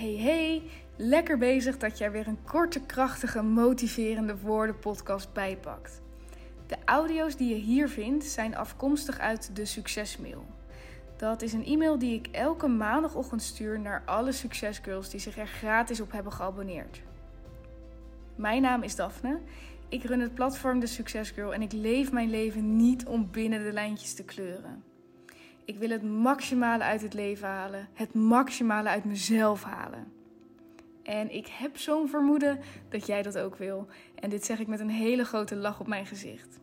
Hey hey, lekker bezig dat jij weer een korte, krachtige, motiverende woorden podcast bijpakt. De audio's die je hier vindt zijn afkomstig uit de Succesmail. Dat is een e-mail die ik elke maandagochtend stuur naar alle succesgirls die zich er gratis op hebben geabonneerd. Mijn naam is Daphne. Ik run het platform De Succesgirl en ik leef mijn leven niet om binnen de lijntjes te kleuren. Ik wil het maximale uit het leven halen, het maximale uit mezelf halen. En ik heb zo'n vermoeden dat jij dat ook wil. En dit zeg ik met een hele grote lach op mijn gezicht.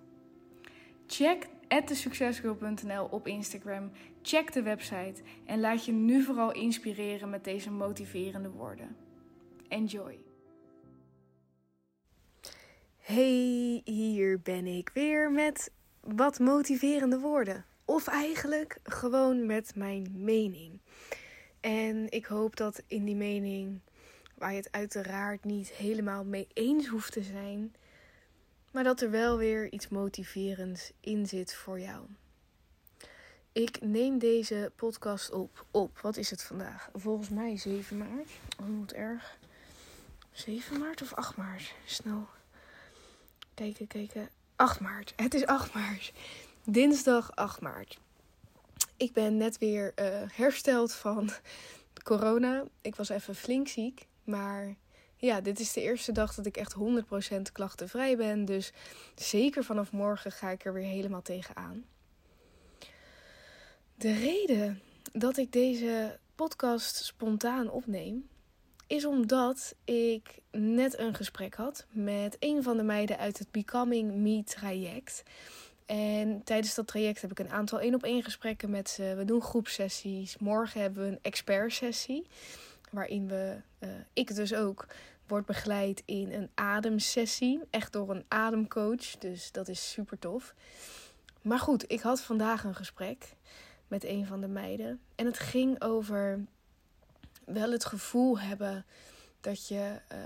Check thesuccesgirl.nl op Instagram. Check de website en laat je nu vooral inspireren met deze motiverende woorden. Enjoy. Hey, hier ben ik weer met wat motiverende woorden. Of eigenlijk gewoon met mijn mening. En ik hoop dat in die mening, waar je het uiteraard niet helemaal mee eens hoeft te zijn, maar dat er wel weer iets motiverends in zit voor jou. Ik neem deze podcast op. Op, wat is het vandaag? Volgens mij 7 maart. Oh, wat erg. 7 maart of 8 maart? Snel. Kijken, kijken. 8 maart. Het is 8 maart. Dinsdag 8 maart. Ik ben net weer uh, hersteld van corona. Ik was even flink ziek. Maar ja, dit is de eerste dag dat ik echt 100% klachtenvrij ben. Dus zeker vanaf morgen ga ik er weer helemaal tegenaan. De reden dat ik deze podcast spontaan opneem, is omdat ik net een gesprek had met een van de meiden uit het Becoming Me traject. En tijdens dat traject heb ik een aantal één op één gesprekken met ze. We doen groepsessies. Morgen hebben we een expertsessie. Waarin we, uh, ik dus ook, word begeleid in een ademsessie. Echt door een ademcoach. Dus dat is super tof. Maar goed, ik had vandaag een gesprek met een van de meiden. En het ging over wel het gevoel hebben dat je uh,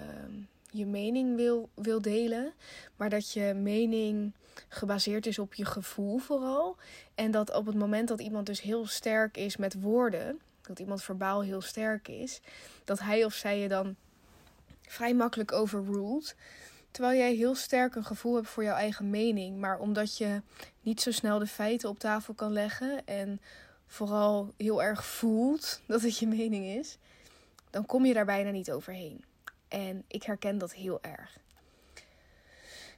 je mening wil, wil delen. Maar dat je mening gebaseerd is op je gevoel vooral. En dat op het moment dat iemand dus heel sterk is met woorden, dat iemand verbaal heel sterk is, dat hij of zij je dan vrij makkelijk overruled. Terwijl jij heel sterk een gevoel hebt voor jouw eigen mening. Maar omdat je niet zo snel de feiten op tafel kan leggen en vooral heel erg voelt dat het je mening is, dan kom je daar bijna niet overheen. En ik herken dat heel erg.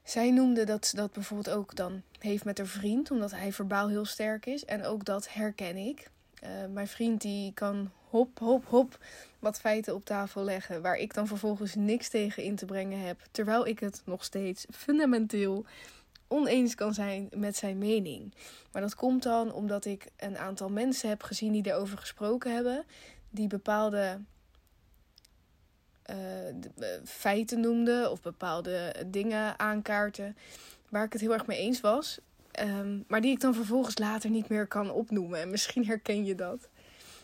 Zij noemde dat ze dat bijvoorbeeld ook dan heeft met haar vriend, omdat hij verbaal heel sterk is. En ook dat herken ik. Uh, mijn vriend die kan hop, hop, hop wat feiten op tafel leggen, waar ik dan vervolgens niks tegen in te brengen heb. Terwijl ik het nog steeds fundamenteel oneens kan zijn met zijn mening. Maar dat komt dan omdat ik een aantal mensen heb gezien die erover gesproken hebben, die bepaalde uh, feiten noemde of bepaalde dingen aankaarten waar ik het heel erg mee eens was. Um, maar die ik dan vervolgens later niet meer kan opnoemen. En misschien herken je dat.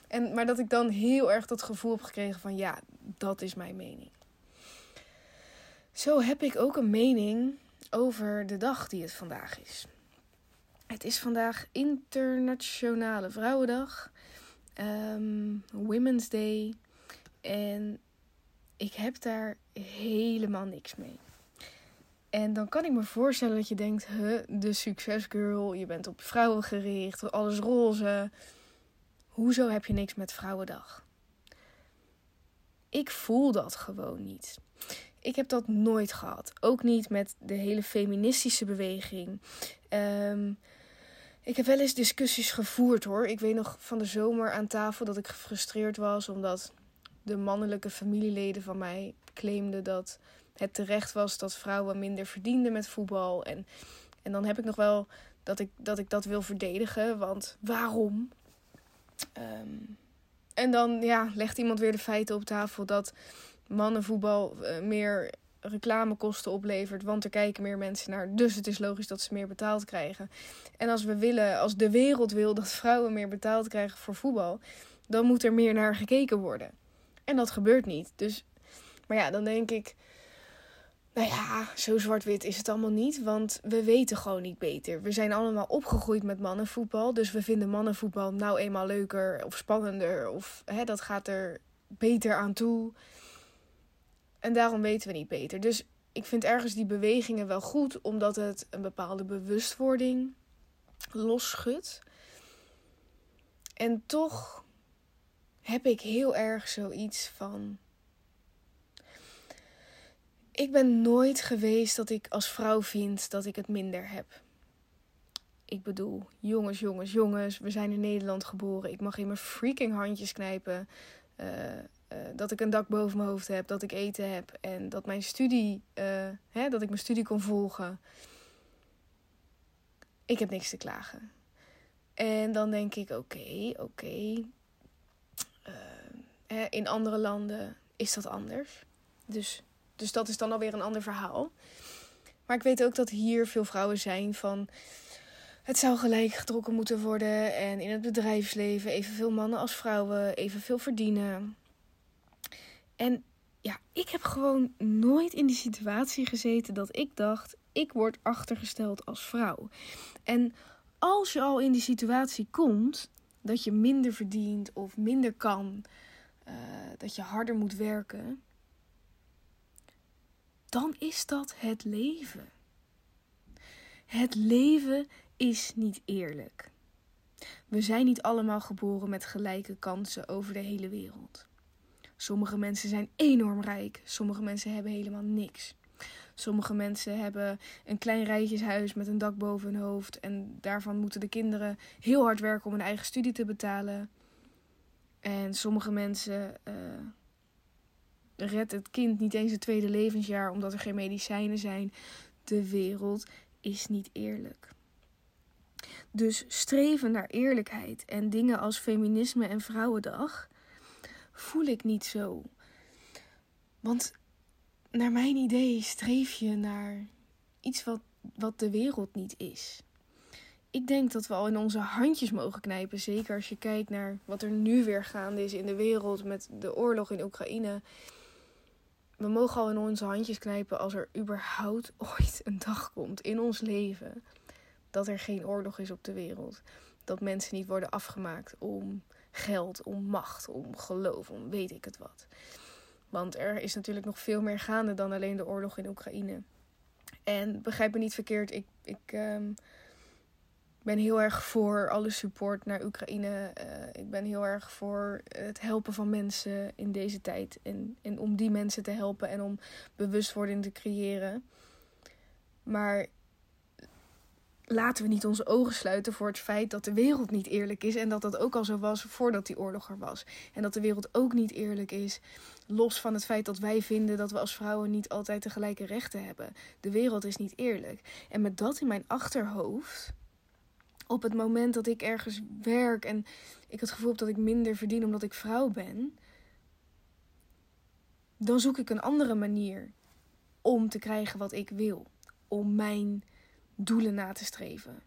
En, maar dat ik dan heel erg dat gevoel heb gekregen van ja, dat is mijn mening. Zo heb ik ook een mening over de dag die het vandaag is. Het is vandaag Internationale Vrouwendag, um, Women's Day. En ik heb daar helemaal niks mee. En dan kan ik me voorstellen dat je denkt, huh, de succesgirl, je bent op vrouwen gericht, alles roze. Hoezo heb je niks met Vrouwendag? Ik voel dat gewoon niet. Ik heb dat nooit gehad. Ook niet met de hele feministische beweging. Um, ik heb wel eens discussies gevoerd hoor. Ik weet nog van de zomer aan tafel dat ik gefrustreerd was omdat de mannelijke familieleden van mij claimden dat het terecht was dat vrouwen minder verdienden met voetbal. En, en dan heb ik nog wel dat ik, dat ik dat wil verdedigen, want waarom? Um, en dan ja, legt iemand weer de feiten op tafel dat mannenvoetbal uh, meer reclamekosten oplevert, want er kijken meer mensen naar. Dus het is logisch dat ze meer betaald krijgen. En als we willen, als de wereld wil dat vrouwen meer betaald krijgen voor voetbal, dan moet er meer naar gekeken worden. En dat gebeurt niet. Dus, maar ja, dan denk ik, nou ja, zo zwart-wit is het allemaal niet, want we weten gewoon niet beter. We zijn allemaal opgegroeid met mannenvoetbal, dus we vinden mannenvoetbal nou eenmaal leuker of spannender. Of hè, dat gaat er beter aan toe. En daarom weten we niet beter. Dus ik vind ergens die bewegingen wel goed, omdat het een bepaalde bewustwording losschudt. En toch heb ik heel erg zoiets van. Ik ben nooit geweest dat ik als vrouw vind dat ik het minder heb. Ik bedoel, jongens, jongens, jongens, we zijn in Nederland geboren. Ik mag in mijn freaking handjes knijpen. Uh, uh, dat ik een dak boven mijn hoofd heb, dat ik eten heb en dat mijn studie, uh, hè, dat ik mijn studie kon volgen. Ik heb niks te klagen. En dan denk ik, oké, oké. Uh, in andere landen is dat anders. Dus, dus dat is dan alweer een ander verhaal. Maar ik weet ook dat hier veel vrouwen zijn van. Het zou gelijk getrokken moeten worden. En in het bedrijfsleven evenveel mannen als vrouwen evenveel verdienen. En ja, ik heb gewoon nooit in die situatie gezeten dat ik dacht: ik word achtergesteld als vrouw. En als je al in die situatie komt dat je minder verdient of minder kan, uh, dat je harder moet werken, dan is dat het leven. Het leven is niet eerlijk. We zijn niet allemaal geboren met gelijke kansen over de hele wereld. Sommige mensen zijn enorm rijk, sommige mensen hebben helemaal niks. Sommige mensen hebben een klein rijtjeshuis met een dak boven hun hoofd. En daarvan moeten de kinderen heel hard werken om hun eigen studie te betalen. En sommige mensen uh, redt het kind niet eens het tweede levensjaar omdat er geen medicijnen zijn. De wereld is niet eerlijk. Dus streven naar eerlijkheid en dingen als feminisme en Vrouwendag voel ik niet zo. Want naar mijn idee streef je naar iets wat, wat de wereld niet is. Ik denk dat we al in onze handjes mogen knijpen. Zeker als je kijkt naar wat er nu weer gaande is in de wereld met de oorlog in Oekraïne. We mogen al in onze handjes knijpen als er überhaupt ooit een dag komt in ons leven dat er geen oorlog is op de wereld. Dat mensen niet worden afgemaakt om geld, om macht, om geloof, om weet ik het wat. Want er is natuurlijk nog veel meer gaande dan alleen de oorlog in Oekraïne. En begrijp me niet verkeerd, ik, ik um, ben heel erg voor alle support naar Oekraïne. Uh, ik ben heel erg voor het helpen van mensen in deze tijd. En, en om die mensen te helpen en om bewustwording te creëren. Maar laten we niet onze ogen sluiten voor het feit dat de wereld niet eerlijk is. En dat dat ook al zo was voordat die oorlog er was. En dat de wereld ook niet eerlijk is. Los van het feit dat wij vinden dat we als vrouwen niet altijd de gelijke rechten hebben. De wereld is niet eerlijk. En met dat in mijn achterhoofd. Op het moment dat ik ergens werk en ik het gevoel heb dat ik minder verdien omdat ik vrouw ben. Dan zoek ik een andere manier om te krijgen wat ik wil. Om mijn doelen na te streven.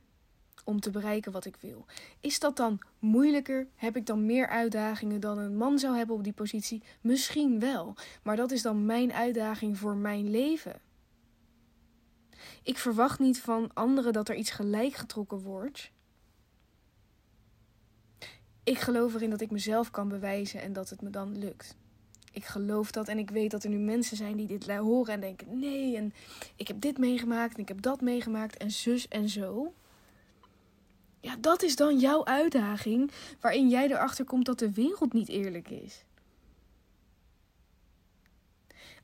Om te bereiken wat ik wil. Is dat dan moeilijker? Heb ik dan meer uitdagingen dan een man zou hebben op die positie? Misschien wel. Maar dat is dan mijn uitdaging voor mijn leven. Ik verwacht niet van anderen dat er iets gelijk getrokken wordt. Ik geloof erin dat ik mezelf kan bewijzen en dat het me dan lukt ik geloof dat en ik weet dat er nu mensen zijn die dit horen en denken: nee, en ik heb dit meegemaakt en ik heb dat meegemaakt en zus en zo. Ja, dat is dan jouw uitdaging waarin jij erachter komt dat de wereld niet eerlijk is.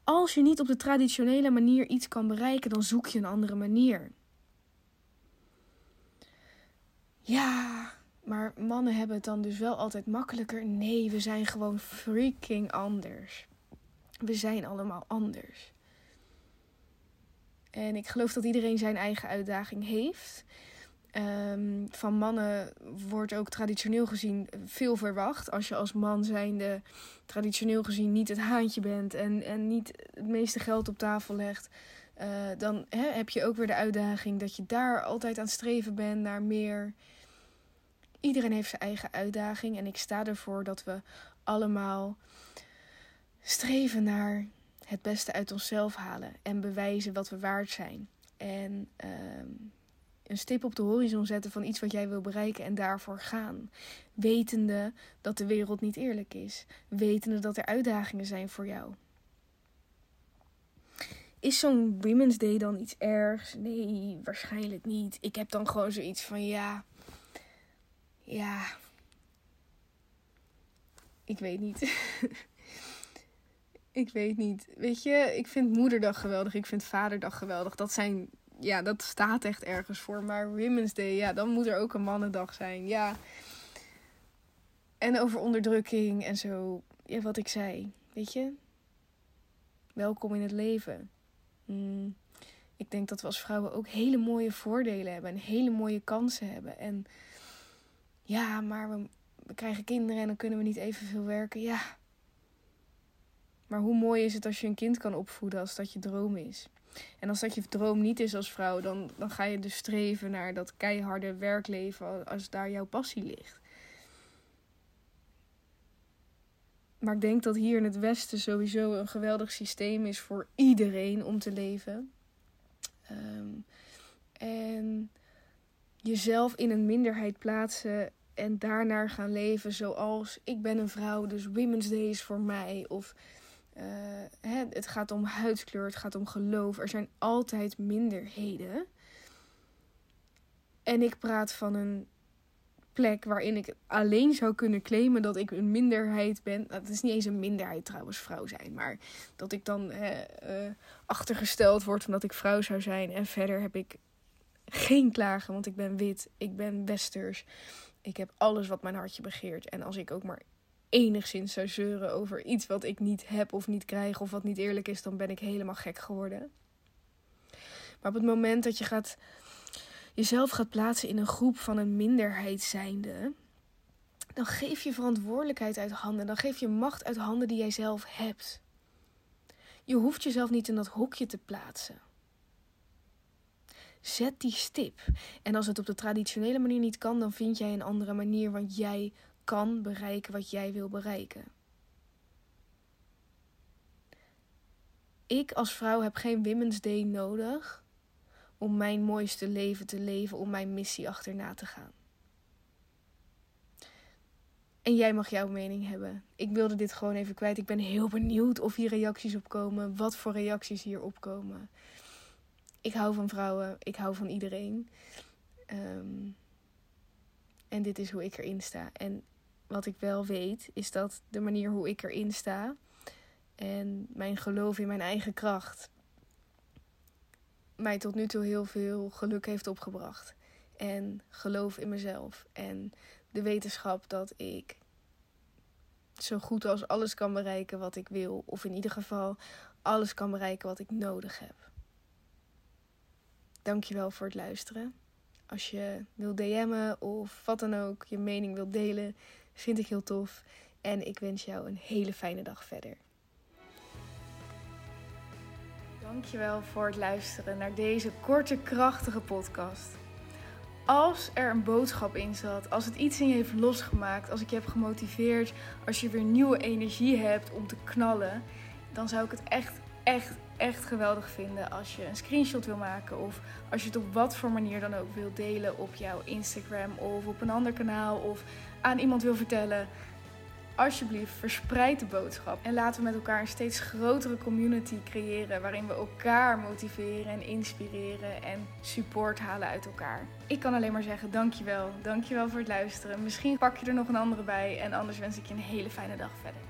Als je niet op de traditionele manier iets kan bereiken, dan zoek je een andere manier. Ja, maar mannen hebben het dan dus wel altijd makkelijker. Nee, we zijn gewoon freaking anders. We zijn allemaal anders. En ik geloof dat iedereen zijn eigen uitdaging heeft. Um, van mannen wordt ook traditioneel gezien veel verwacht. Als je als man zijnde traditioneel gezien niet het haantje bent en, en niet het meeste geld op tafel legt. Uh, dan heb je ook weer de uitdaging dat je daar altijd aan het streven bent naar meer. Iedereen heeft zijn eigen uitdaging en ik sta ervoor dat we allemaal streven naar het beste uit onszelf halen en bewijzen wat we waard zijn. En uh, een stip op de horizon zetten van iets wat jij wil bereiken en daarvoor gaan. Wetende dat de wereld niet eerlijk is. Wetende dat er uitdagingen zijn voor jou. Is zo'n Women's Day dan iets ergs? Nee, waarschijnlijk niet. Ik heb dan gewoon zoiets van ja. Ja. Ik weet niet. ik weet niet. Weet je, ik vind Moederdag geweldig. Ik vind Vaderdag geweldig. Dat zijn. Ja, dat staat echt ergens voor. Maar Women's Day, ja, dan moet er ook een mannendag zijn. Ja. En over onderdrukking en zo. Ja, wat ik zei. Weet je? Welkom in het leven. Mm, ik denk dat we als vrouwen ook hele mooie voordelen hebben en hele mooie kansen hebben. En ja, maar we, we krijgen kinderen en dan kunnen we niet evenveel werken. Ja. Maar hoe mooi is het als je een kind kan opvoeden als dat je droom is? En als dat je droom niet is als vrouw, dan, dan ga je dus streven naar dat keiharde werkleven als daar jouw passie ligt. Maar ik denk dat hier in het Westen sowieso een geweldig systeem is voor iedereen om te leven. Ehm, en jezelf in een minderheid plaatsen en daarnaar gaan leven zoals ik ben een vrouw, dus Women's Day is voor mij. Of hè, het gaat om huidskleur, het gaat om geloof. Er zijn altijd minderheden. En ik praat van een plek waarin ik alleen zou kunnen claimen dat ik een minderheid ben. Nou, het is niet eens een minderheid trouwens, vrouw zijn. Maar dat ik dan uh, achtergesteld word omdat ik vrouw zou zijn. En verder heb ik geen klagen, want ik ben wit, ik ben westers. Ik heb alles wat mijn hartje begeert. En als ik ook maar enigszins zou zeuren over iets wat ik niet heb of niet krijg of wat niet eerlijk is, dan ben ik helemaal gek geworden. Maar op het moment dat je gaat jezelf gaat plaatsen in een groep van een minderheid zijnde, dan geef je verantwoordelijkheid uit handen. Dan geef je macht uit handen die jij zelf hebt. Je hoeft jezelf niet in dat hokje te plaatsen. Zet die stip. En als het op de traditionele manier niet kan, dan vind jij een andere manier, want jij kan bereiken wat jij wil bereiken. Ik als vrouw heb geen Women's Day nodig om mijn mooiste leven te leven, om mijn missie achterna te gaan. En jij mag jouw mening hebben. Ik wilde dit gewoon even kwijt. Ik ben heel benieuwd of hier reacties op komen. Wat voor reacties hier opkomen. Ik hou van vrouwen. Ik hou van iedereen. Ehm, en dit is hoe ik erin sta. En wat ik wel weet, is dat de manier hoe ik erin sta. En mijn geloof in mijn eigen kracht mij tot nu toe heel veel geluk heeft opgebracht. En geloof in mezelf. En de wetenschap dat ik zo goed als alles kan bereiken wat ik wil. Of in ieder geval alles kan bereiken wat ik nodig heb. Dankjewel voor het luisteren. Als je wil DM'en of wat dan ook, je mening wilt delen, vind ik heel tof. En ik wens jou een hele fijne dag verder. Dankjewel voor het luisteren naar deze korte, krachtige podcast. Als er een boodschap in zat, als het iets in je heeft losgemaakt, als ik je heb gemotiveerd, als je weer nieuwe energie hebt om te knallen, dan zou ik het echt, echt, echt geweldig vinden als je een screenshot wil maken of als je het op wat voor manier dan ook wil delen op jouw Instagram of op een ander kanaal of aan iemand wil vertellen alsjeblieft, verspreid de boodschap. En laten we met elkaar een steeds grotere community creëren. Waarin we elkaar motiveren en inspireren en support halen uit elkaar. Ik kan alleen maar zeggen: dankjewel. Dankjewel voor het luisteren. Misschien pak je er nog een andere bij. En anders wens ik je een hele fijne dag verder.